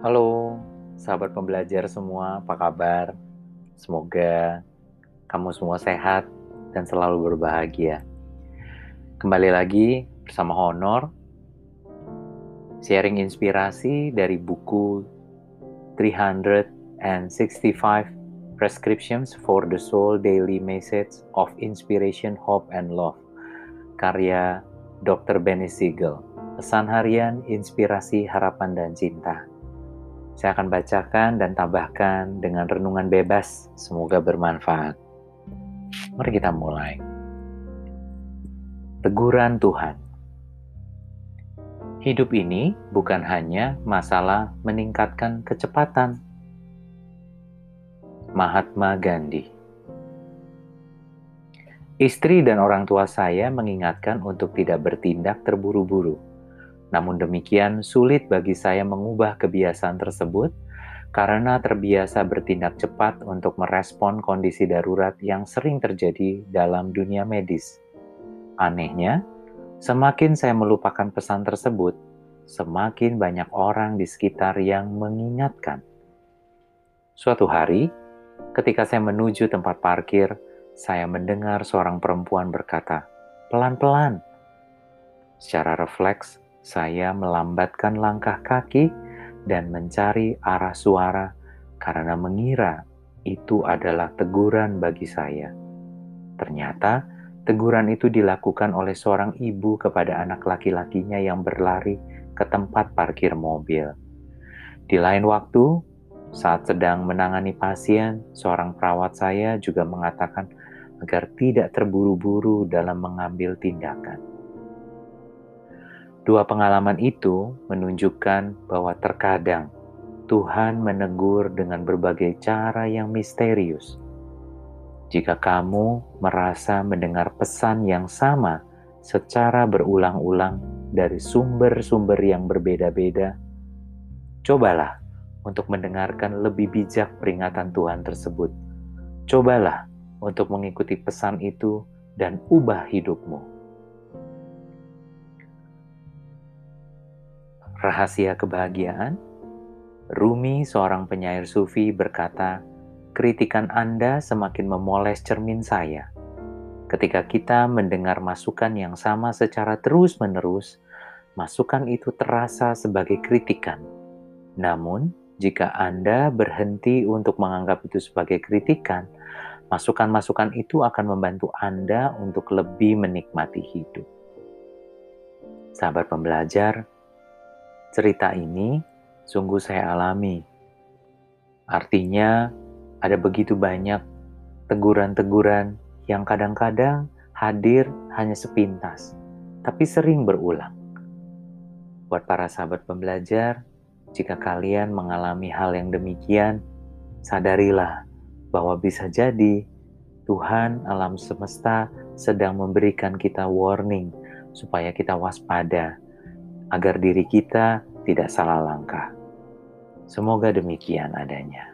Halo, sahabat pembelajar semua, apa kabar? Semoga kamu semua sehat dan selalu berbahagia. Kembali lagi bersama Honor, sharing inspirasi dari buku 365 Prescriptions for the Soul Daily Message of Inspiration, Hope, and Love, karya Dr. Benny Siegel. Pesan harian, inspirasi, harapan, dan cinta. Saya akan bacakan dan tambahkan dengan renungan bebas. Semoga bermanfaat. Mari kita mulai. Teguran Tuhan. Hidup ini bukan hanya masalah meningkatkan kecepatan. Mahatma Gandhi. Istri dan orang tua saya mengingatkan untuk tidak bertindak terburu-buru namun demikian, sulit bagi saya mengubah kebiasaan tersebut karena terbiasa bertindak cepat untuk merespon kondisi darurat yang sering terjadi dalam dunia medis. Anehnya, semakin saya melupakan pesan tersebut, semakin banyak orang di sekitar yang mengingatkan. Suatu hari, ketika saya menuju tempat parkir, saya mendengar seorang perempuan berkata, "Pelan-pelan." Secara refleks, saya melambatkan langkah kaki dan mencari arah suara karena mengira itu adalah teguran bagi saya. Ternyata teguran itu dilakukan oleh seorang ibu kepada anak laki-lakinya yang berlari ke tempat parkir mobil. Di lain waktu, saat sedang menangani pasien, seorang perawat saya juga mengatakan agar tidak terburu-buru dalam mengambil tindakan. Dua pengalaman itu menunjukkan bahwa terkadang Tuhan menegur dengan berbagai cara yang misterius. Jika kamu merasa mendengar pesan yang sama secara berulang-ulang dari sumber-sumber yang berbeda-beda, cobalah untuk mendengarkan lebih bijak peringatan Tuhan tersebut. Cobalah untuk mengikuti pesan itu dan ubah hidupmu. Rahasia kebahagiaan? Rumi, seorang penyair sufi, berkata, "Kritikan Anda semakin memoles cermin saya. Ketika kita mendengar masukan yang sama secara terus-menerus, masukan itu terasa sebagai kritikan. Namun, jika Anda berhenti untuk menganggap itu sebagai kritikan, masukan-masukan itu akan membantu Anda untuk lebih menikmati hidup." Sahabat pembelajar, Cerita ini sungguh saya alami. Artinya, ada begitu banyak teguran-teguran yang kadang-kadang hadir hanya sepintas, tapi sering berulang. Buat para sahabat pembelajar, jika kalian mengalami hal yang demikian, sadarilah bahwa bisa jadi Tuhan alam semesta sedang memberikan kita warning supaya kita waspada agar diri kita tidak salah langkah. Semoga demikian adanya.